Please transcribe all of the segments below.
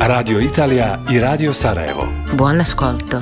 Radio Italija i Radio Sarajevo. Buon ascolto.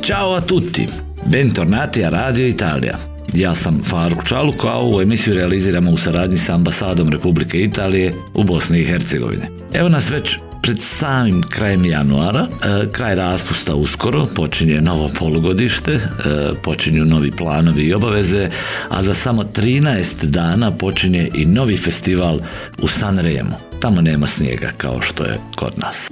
Ciao a tutti, bentornati a Radio Italia. Ja sam Faruk Čaluk, a ovu emisiju realiziramo u saradnji sa ambasadom Republike Italije u Bosni i Hercegovini. Evo nas već pred samim krajem januara, e, kraj raspusta uskoro, počinje novo polugodište, e, počinju novi planovi i obaveze, a za samo 13 dana počinje i novi festival u Sanremu. Tamo nema snijega kao što je kod nas.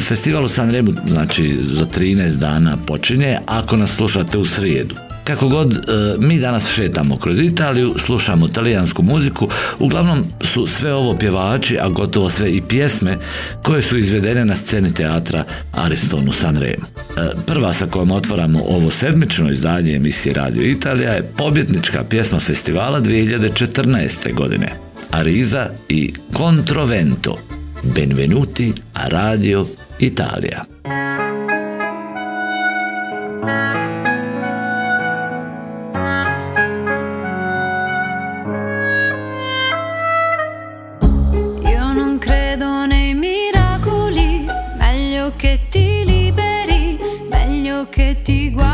Festival u Sanremu znači za 13 dana počinje ako nas slušate u srijedu. Kako god, e, mi danas šetamo kroz Italiju, slušamo talijansku muziku, uglavnom su sve ovo pjevači, a gotovo sve i pjesme koje su izvedene na sceni teatra Ariston u Sanremu. E, Prva sa kojom otvaramo ovo sedmično izdanje emisije Radio Italija je pobjetnička pjesma festivala 2014. godine. Ariza i Controvento. Benvenuti a Radio Italia. testigo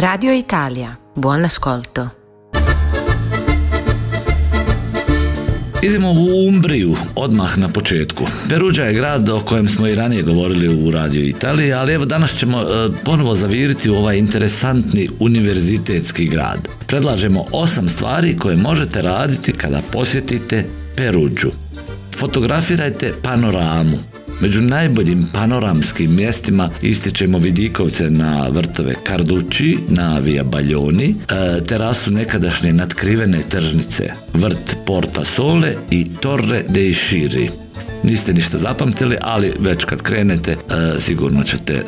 Radio Italia, buon ascolto. Idemo u Umbriju, odmah na početku. Peruđa je grad o kojem smo i ranije govorili u Radio Italiji, ali evo danas ćemo e, ponovo zaviriti u ovaj interesantni univerzitetski grad. Predlažemo osam stvari koje možete raditi kada posjetite Peruđu. Fotografirajte panoramu. Među najboljim panoramskim mjestima ističemo vidikovce na vrtove Kardući, na Via Baljoni, e, terasu nekadašnje natkrivene tržnice, vrt Porta Sole i Torre dei Shiri niste ništa zapamtili, ali već kad krenete e, sigurno ćete e,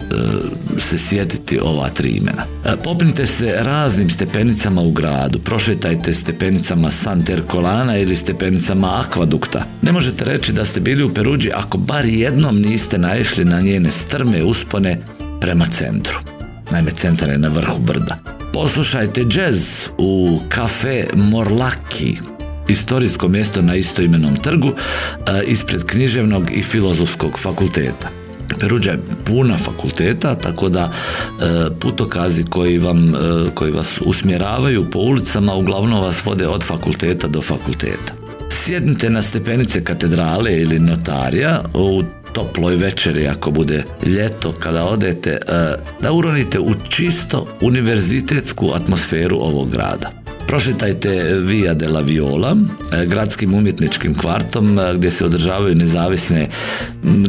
se sjetiti ova tri imena. E, popnite se raznim stepenicama u gradu, prošetajte stepenicama Santerkolana ili stepenicama Akvadukta. Ne možete reći da ste bili u Peruđi ako bar jednom niste naišli na njene strme uspone prema centru. Naime, centar je na vrhu brda. Poslušajte jazz u kafe Morlaki historijsko mjesto na istoimenom trgu e, ispred književnog i filozofskog fakulteta. Peruđa je puna fakulteta, tako da e, putokazi koji, vam, e, koji vas usmjeravaju po ulicama uglavnom vas vode od fakulteta do fakulteta. Sjednite na stepenice katedrale ili notarija u toploj večeri ako bude ljeto kada odete da uronite u čisto univerzitetsku atmosferu ovog grada. Prošetajte Via della Viola, e, gradskim umjetničkim kvartom e, gdje se održavaju nezavisne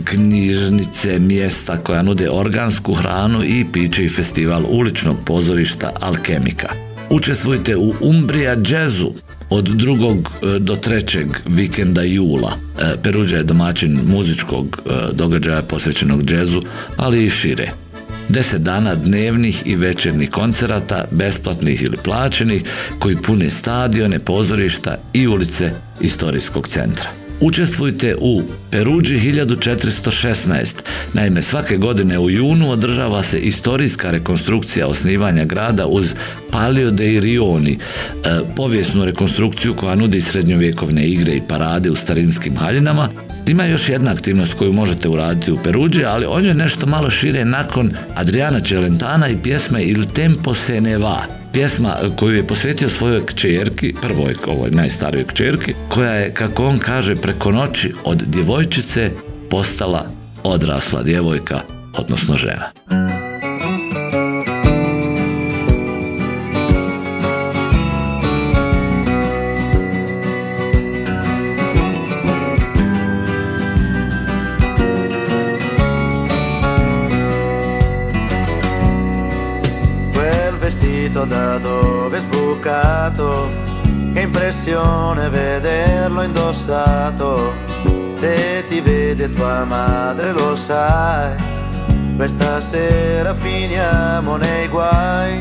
knjižnice, mjesta koja nude organsku hranu i piće i festival uličnog pozorišta Alkemika. Učestvujte u Umbria Jazzu, od drugog e, do trećeg vikenda jula. Peruđa je domaćin muzičkog događaja posvećenog džezu, ali i šire. Deset dana dnevnih i večernih koncerata, besplatnih ili plaćenih, koji pune stadione, pozorišta i ulice istorijskog centra. Učestvujte u Peruđi 1416. Naime, svake godine u junu održava se istorijska rekonstrukcija osnivanja grada uz Palio dei Rioni, e, povijesnu rekonstrukciju koja nudi srednjovjekovne igre i parade u starinskim haljinama, ima još jedna aktivnost koju možete uraditi u Peruđi, ali on je nešto malo šire nakon Adriana Čelentana i pjesme Il tempo se ne va. Pjesma koju je posvetio svojoj kćerki, prvoj ovoj najstarijoj kćerki, koja je, kako on kaže, preko noći od djevojčice postala odrasla djevojka, odnosno žena. Da dove è sbucato, che impressione vederlo indossato, se ti vede tua madre lo sai, questa sera finiamo nei guai.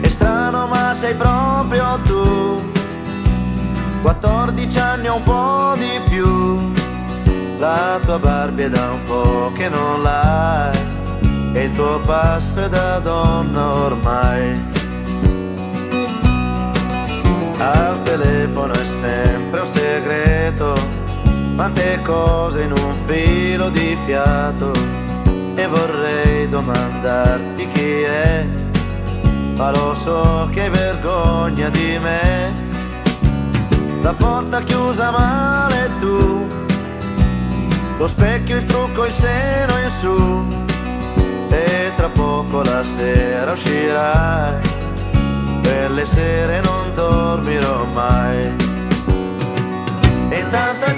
È strano ma sei proprio tu, 14 anni o un po' di più, la tua Barbie da un po' che non l'hai e il tuo passo è da donna ormai. Al telefono è sempre un segreto, quante cose in un filo di fiato e vorrei domandarti chi è, ma lo so che hai vergogna di me. La porta chiusa male tu, lo specchio, il trucco, il seno in su poco la sera uscirai, per le sere non dormirò mai. E tanto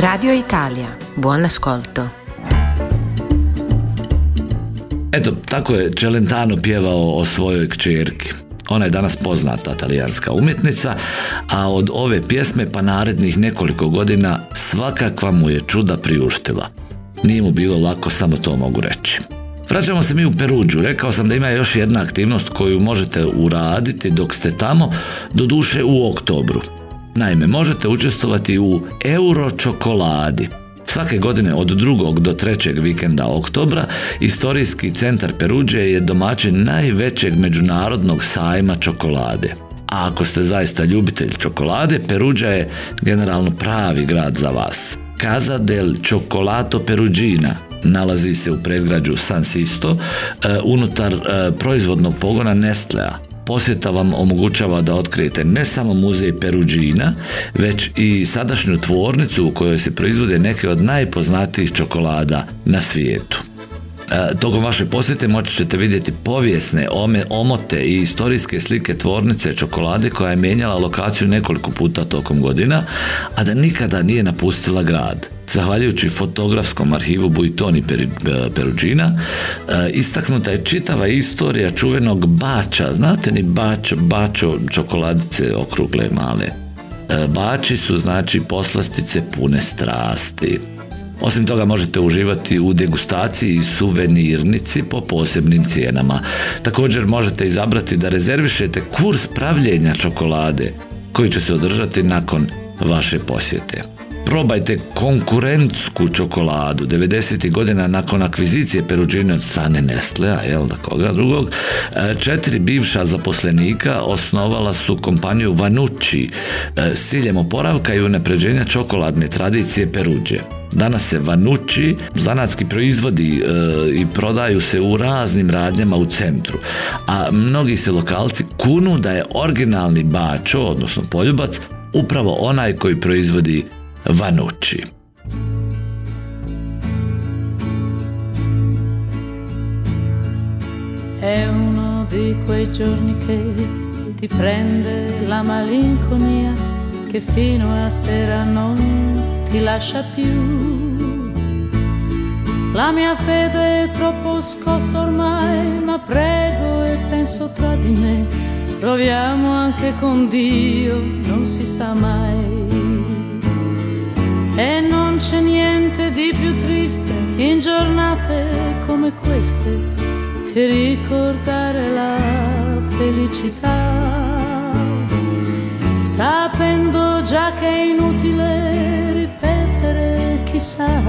Radio Italia, buon ascolto. Eto, tako je Celentano pjevao o svojoj kćerki. Ona je danas poznata talijanska umjetnica, a od ove pjesme pa narednih nekoliko godina svakakva mu je čuda priuštila. Nije mu bilo lako, samo to mogu reći. Vraćamo se mi u Peruđu. Rekao sam da ima još jedna aktivnost koju možete uraditi dok ste tamo, do duše u oktobru. Naime, možete učestvovati u Euro čokoladi. Svake godine od drugog do trećeg vikenda oktobra Istorijski centar Peruđe je domaćin najvećeg međunarodnog sajma čokolade. A ako ste zaista ljubitelj čokolade, Peruđa je generalno pravi grad za vas. Casa del Cioccolato Perugina nalazi se u predgrađu San Sisto e, unutar e, proizvodnog pogona Nestlea posjeta vam omogućava da otkrijete ne samo muzej Peruđina, već i sadašnju tvornicu u kojoj se proizvode neke od najpoznatijih čokolada na svijetu. E, tokom vaše posjete moći ćete vidjeti povijesne ome, omote i historijske slike tvornice čokolade koja je mijenjala lokaciju nekoliko puta tokom godina, a da nikada nije napustila grad. Zahvaljujući fotografskom arhivu Bujtoni Peruđina, e, istaknuta je čitava istorija čuvenog bača. Znate ni bačo, bačo čokoladice okrugle male. E, bači su znači poslastice pune strasti. Osim toga možete uživati u degustaciji i suvenirnici po posebnim cijenama. Također možete izabrati da rezervišete kurs pravljenja čokolade koji će se održati nakon vaše posjete. Probajte konkurentsku čokoladu 90. godina nakon akvizicije Peruđine od strane Nestlea, jel da koga drugog. E, četiri bivša zaposlenika osnovala su kompaniju Vanucci e, s ciljem oporavka i unapređenja čokoladne tradicije Peruđe. Danas se vanući zanatski proizvodi e, i prodaju se u raznim radnjama u centru, a mnogi se lokalci kunu da je originalni bačo, odnosno poljubac, upravo onaj koji proizvodi vanući. È uno di quei giorni che ti prende la malinconia che fino a sera non ti lascia più. La mia fede è troppo scossa ormai, ma prego e penso tra di me, proviamo anche con Dio, non si sa mai. E non c'è niente di più triste in giornate come queste che ricordare la felicità, sapendo già che è inutile chissà,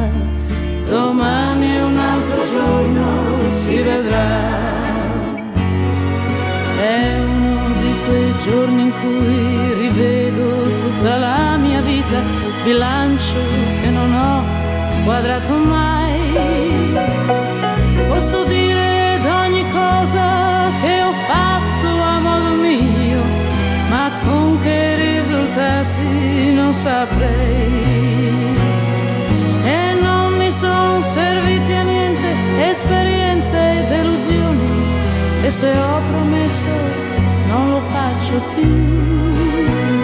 domani un altro giorno, si vedrà. È uno di quei giorni in cui rivedo tutta la mia vita, bilancio che non ho quadrato mai. Posso dire d'ogni cosa che ho fatto a modo mio, ma con che risultati non saprei son serviti a niente esperienze e se ho promesso non lo faccio più.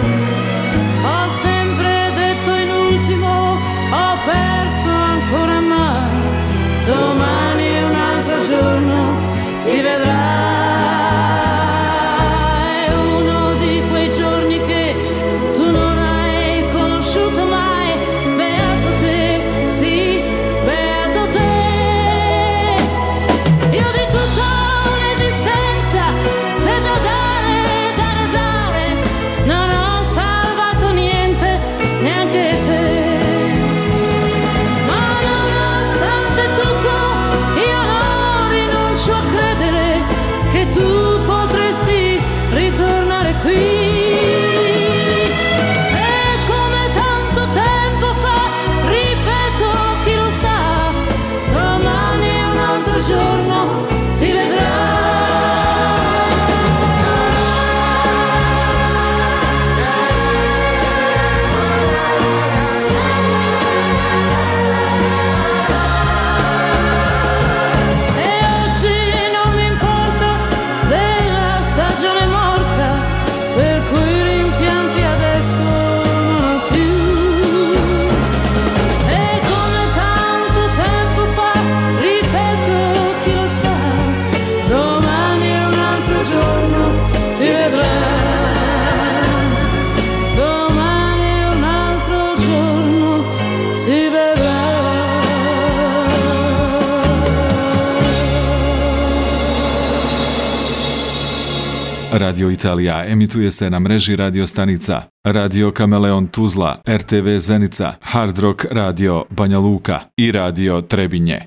Radio Italija emituje se na mreži radio stanica Radio Kameleon Tuzla, RTV Zenica, Hard Rock Radio Banja Luka i Radio Trebinje.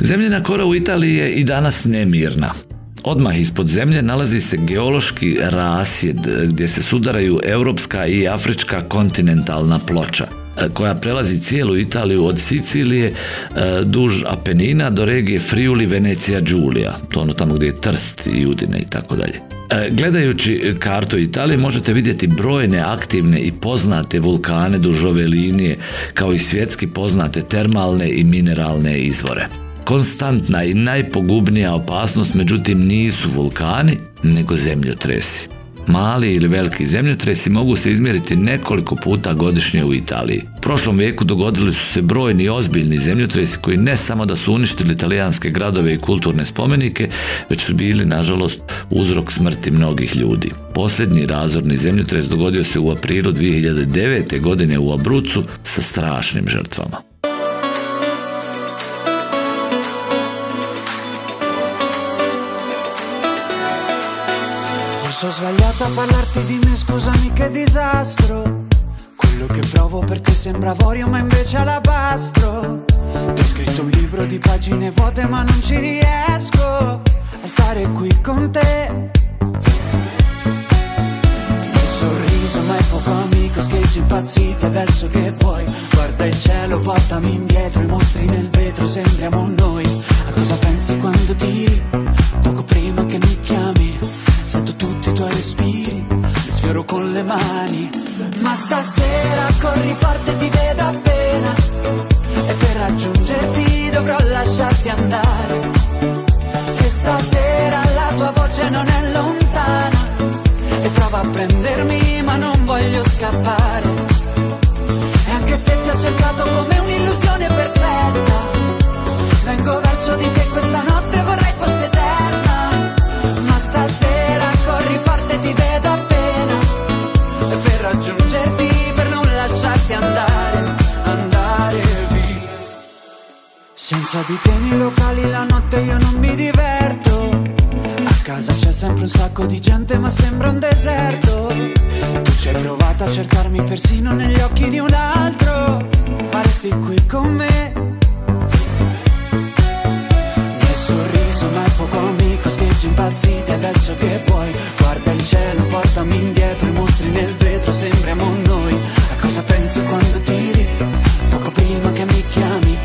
Zemljena kora u Italiji je i danas nemirna. Odmah ispod zemlje nalazi se geološki rasjed gdje se sudaraju europska i afrička kontinentalna ploča koja prelazi cijelu Italiju od Sicilije e, duž Apenina do regije Friuli, Venecija, Giulia. To ono tamo gdje je Trst i Udine i tako dalje. E, gledajući kartu Italije možete vidjeti brojne aktivne i poznate vulkane duž ove linije kao i svjetski poznate termalne i mineralne izvore. Konstantna i najpogubnija opasnost međutim nisu vulkani nego zemljotresi. Mali ili veliki zemljotresi mogu se izmjeriti nekoliko puta godišnje u Italiji. U prošlom vijeku dogodili su se brojni ozbiljni zemljotresi koji ne samo da su uništili italijanske gradove i kulturne spomenike, već su bili, nažalost, uzrok smrti mnogih ljudi. Posljednji razorni zemljotres dogodio se u aprilu 2009. godine u Abrucu sa strašnim žrtvama. Ho sbagliato a parlarti di me, scusami che disastro. Quello che provo per te sembra avorio, ma invece alabastro. Ti ho scritto un libro di pagine vuote, ma non ci riesco a stare qui con te. Il sorriso, ma è poco amico, scheggi impazziti adesso che vuoi. Guarda il cielo, portami indietro, i mostri nel vetro, sembriamo noi. A cosa pensi quando tiri? Poco prima che mi chiami Sento tutti i tuoi respiri, li sfioro con le mani. Ma stasera corri forte, ti vedo appena. E per raggiungerti dovrò lasciarti andare. E stasera la tua voce non è lontana. E prova a prendermi, ma non voglio scappare. E anche se ti ho cercato come un'illusione perfetta, vengo verso di te questa notte vorrei. Ma stasera ti vedo appena per raggiungerti, per non lasciarti andare, andare via. Senza di te nei locali la notte io non mi diverto. A casa c'è sempre un sacco di gente ma sembra un deserto. Tu ci hai provato a cercarmi persino negli occhi di un altro, ma resti qui con me sorriso ma è poco amico Scheggi impazziti adesso che vuoi. Guarda il cielo, portami indietro I mostri nel vetro, sembriamo noi. A cosa pensi quando tiri? Poco prima che mi chiami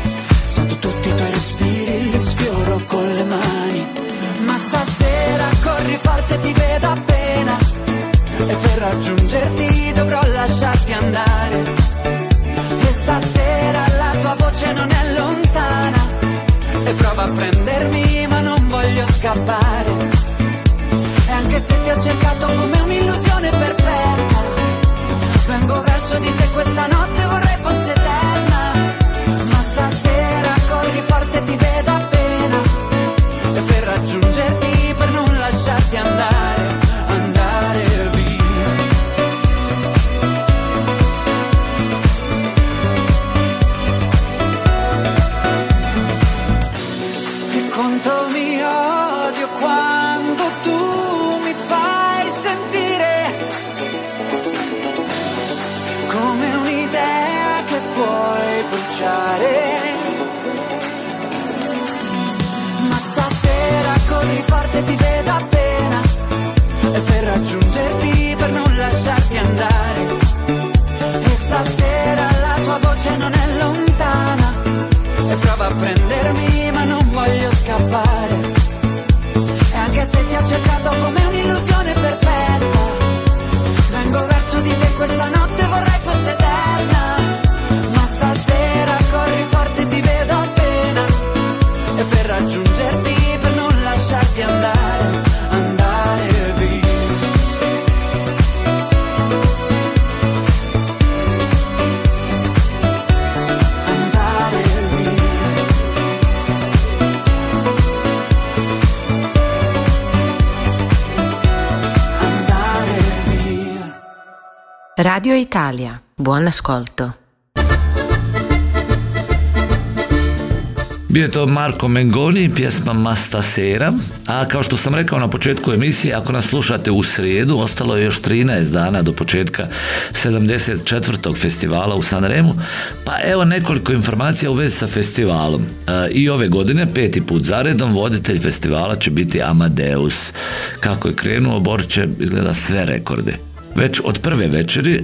Sento tutti i tuoi respiri Li sfioro con le mani. Ma stasera corri forte ti vedo appena. E per raggiungerti dovrò lasciarti andare. E stasera la tua voce non è lontana e prova a prendermi ma scappare. E anche se ti ho cercato come un'illusione perfetta, vengo verso di te questa notte vorrei fosse eterna. Ma stasera corri forte ti vedo appena. E per raggiungerti, per non lasciarti andare scappare. E anche se ti ho cercato come un'illusione perfetta, vengo verso di te questa notte vorrei fosse eterna. Radio Italia, buon ascolto. Bio je to Marko Mengoni, pjesma Masta Sera, a kao što sam rekao na početku emisije, ako nas slušate u srijedu, ostalo je još 13 dana do početka 74. festivala u Sanremu, pa evo nekoliko informacija u vezi sa festivalom. E, I ove godine, peti put zaredom, voditelj festivala će biti Amadeus. Kako je krenuo, borit će izgleda sve rekorde. Već od prve večeri, e,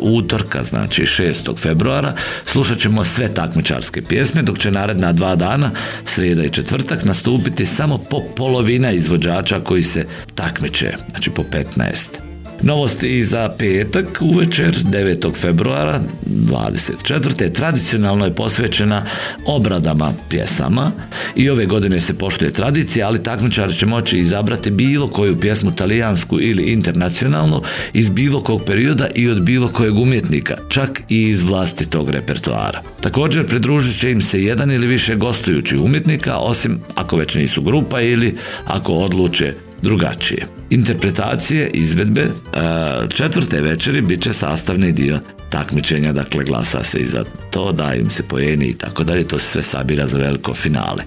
utorka, znači 6. februara, slušat ćemo sve takmičarske pjesme, dok će naredna dva dana, srijeda i četvrtak, nastupiti samo po polovina izvođača koji se takmiče, znači po 15. Novost i za petak uvečer 9. februara 24. tradicionalno je posvećena obradama pjesama i ove godine se poštuje tradicija, ali takmičar će moći izabrati bilo koju pjesmu talijansku ili internacionalnu iz bilo kog perioda i od bilo kojeg umjetnika, čak i iz vlastitog repertoara. Također pridružit će im se jedan ili više gostujućih umjetnika, osim ako već nisu grupa ili ako odluče drugačije. Interpretacije, izvedbe e, četvrte večeri bit će sastavni dio takmičenja, dakle glasa se i za to, da im se pojeni i tako dalje, to se sve sabira za veliko finale.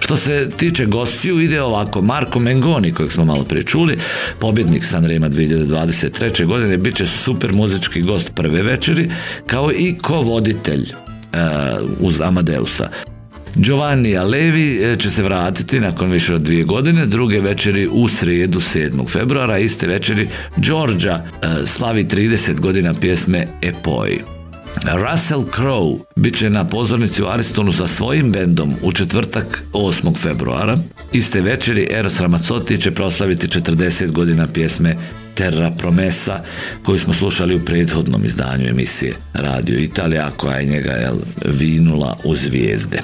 Što se tiče gostiju, ide ovako, Marko Mengoni, kojeg smo malo prije čuli, pobjednik Sanrema 2023. godine, bit će super muzički gost prve večeri, kao i kovoditelj e, uz Amadeusa. Giovanni Alevi e, će se vratiti nakon više od dvije godine, druge večeri u srijedu 7. februara, iste večeri Georgia e, slavi 30 godina pjesme Epoi. Russell Crowe bit će na pozornici u Aristonu sa svojim bendom u četvrtak 8. februara. Iste večeri Eros Ramazzotti će proslaviti 40 godina pjesme Terra Promesa koju smo slušali u prethodnom izdanju emisije Radio Italija koja je njega vinula u zvijezde.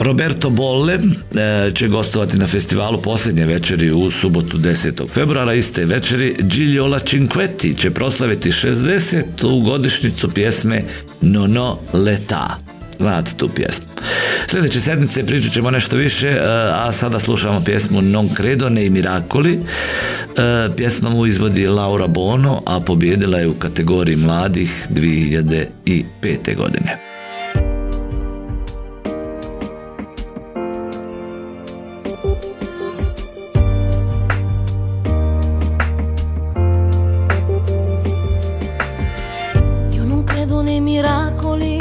Roberto Bolle e, će gostovati na festivalu posljednje večeri u subotu 10. februara. Iste večeri Gigliola Cinquetti će proslaviti 60. godišnjicu pjesme No Leta. Znate tu pjesmu. Sljedeće sedmice pričat ćemo nešto više, e, a sada slušamo pjesmu Non credo nei miracoli. E, Pjesma mu izvodi Laura Bono, a pobjedila je u kategoriji mladih 2005. godine. Nei miracoli,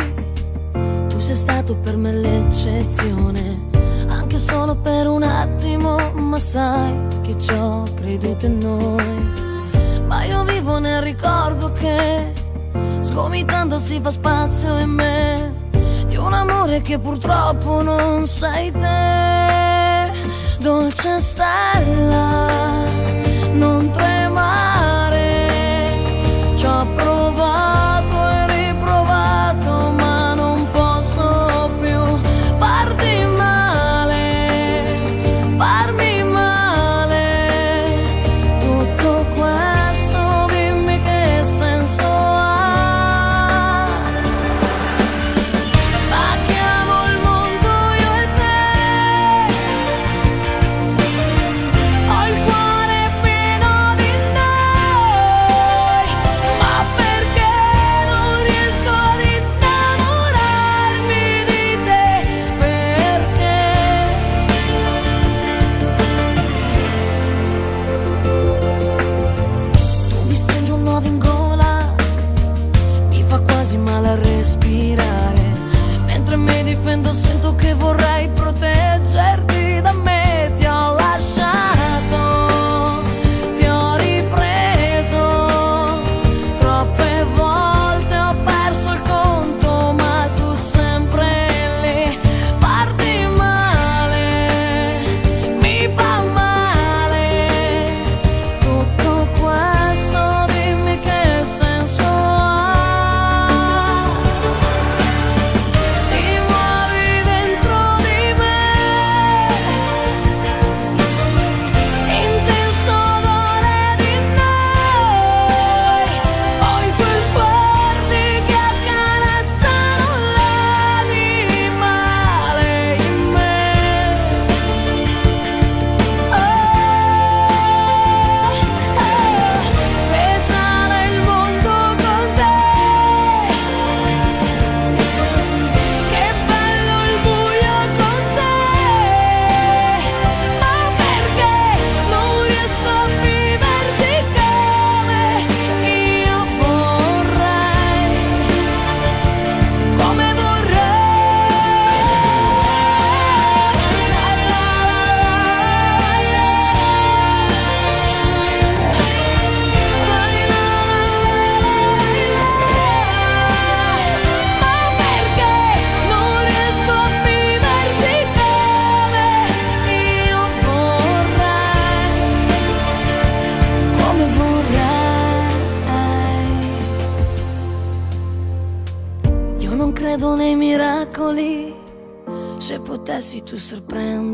tu sei stato per me l'eccezione, anche solo per un attimo, ma sai che ci ho creduto in noi. Ma io vivo nel ricordo che sgomitando si fa spazio in me di un amore che purtroppo non sei te, dolce stella,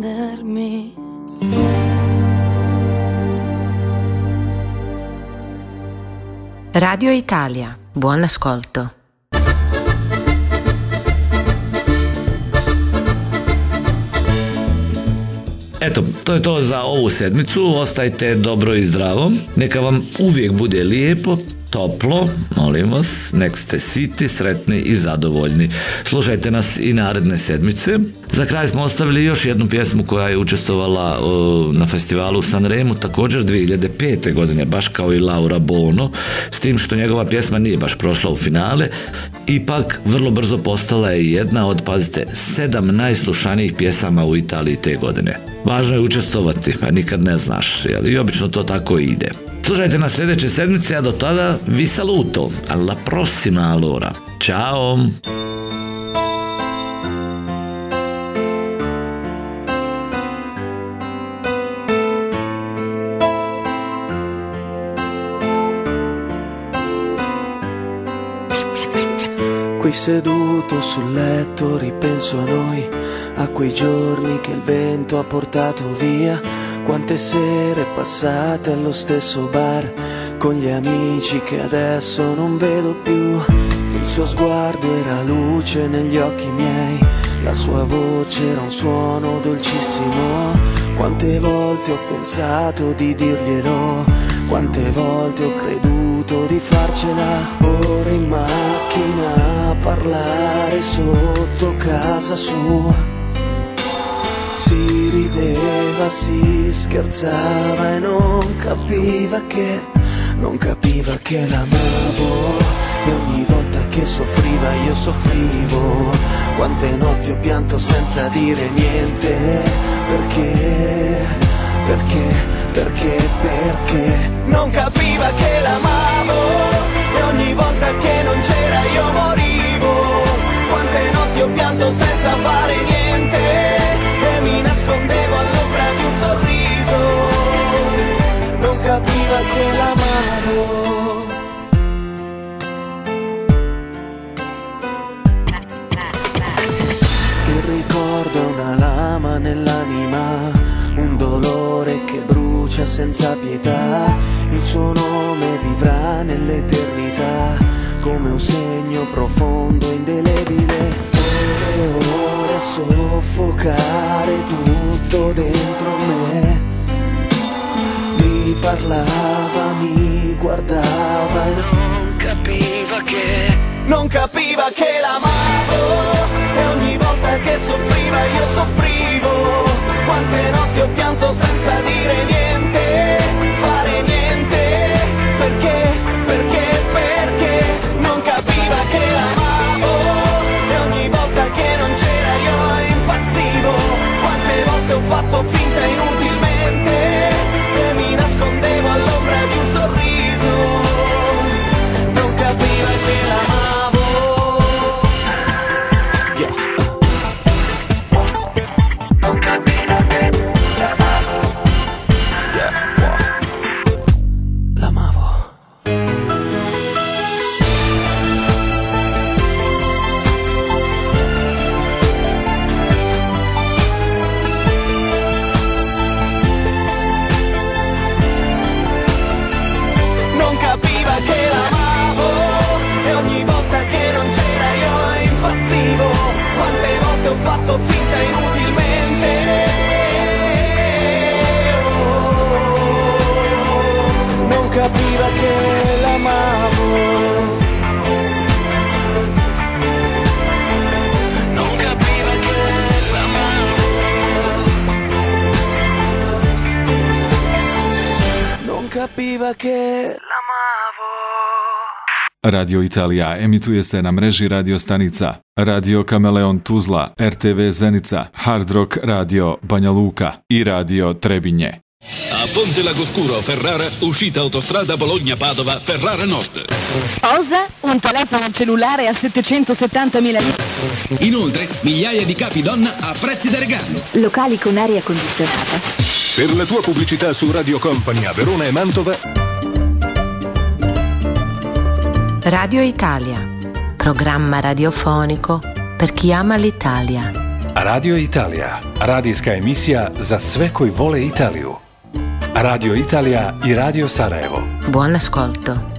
sorprendermi. Radio Italia, buon ascolto. Eto, to je to za ovu sedmicu. Ostajte dobro i zdravo. Neka vam uvijek bude lijepo, toplo, molim vas, nek ste siti, sretni i zadovoljni. Slušajte nas i naredne sedmice. Za kraj smo ostavili još jednu pjesmu koja je učestvovala o, na festivalu Sanremu također 2005. godine, baš kao i Laura Bono, s tim što njegova pjesma nije baš prošla u finale, ipak vrlo brzo postala je jedna od, pazite, sedam najslušanijih pjesama u Italiji te godine. Važno je učestvovati, pa nikad ne znaš, jel? i obično to tako ide. Slušajte na sljedeće sedmice, a do tada vi saluto. Alla prossima allora. Ciao! Qui seduto sul letto ripenso a noi, a quei giorni che il vento ha portato via, quante sere passate allo stesso bar, con gli amici che adesso non vedo più. Il suo sguardo era luce negli occhi miei, la sua voce era un suono dolcissimo. Quante volte ho pensato di dirglielo, quante volte ho creduto di farcela. Ora in macchina a parlare sotto casa sua. Si rideva, si scherzava e non capiva che, non capiva che l'amavo. E ogni volta che soffriva io soffrivo. Quante notti ho pianto senza dire niente. Perché, perché, perché, perché? Senza pietà. Il suo nome vivrà nell'eternità, come un segno profondo, indelebile. E ore a soffocare tutto dentro me. Mi parlava, mi guardava e non capiva che non capiva che l'amavo e ogni volta che soffriva io soffrivo. Quante notti ho pianto senza dire niente fare niente capiva che Radio Italija emituje se na mreži radio stanica Radio Kameleon Tuzla, RTV Zenica, Hard Rock Radio Banja Luka i Radio Trebinje. A Ponte Lagoscuro, Ferrara, uscita autostrada Bologna-Padova, Ferrara Nord. Cosa? Un telefono cellulare a 770.000 lire? Inoltre, migliaia di capi donna a prezzi da regalo. Locali con aria condizionata. Per la tua pubblicità su Radio Company a Verona e Mantova, Radio Italia. Programma radiofonico per chi ama l'Italia. Radio Italija, radijska emisija za sve koji vole Italiju. Radio Italija i Radio Sarajevo. Buon ascolto.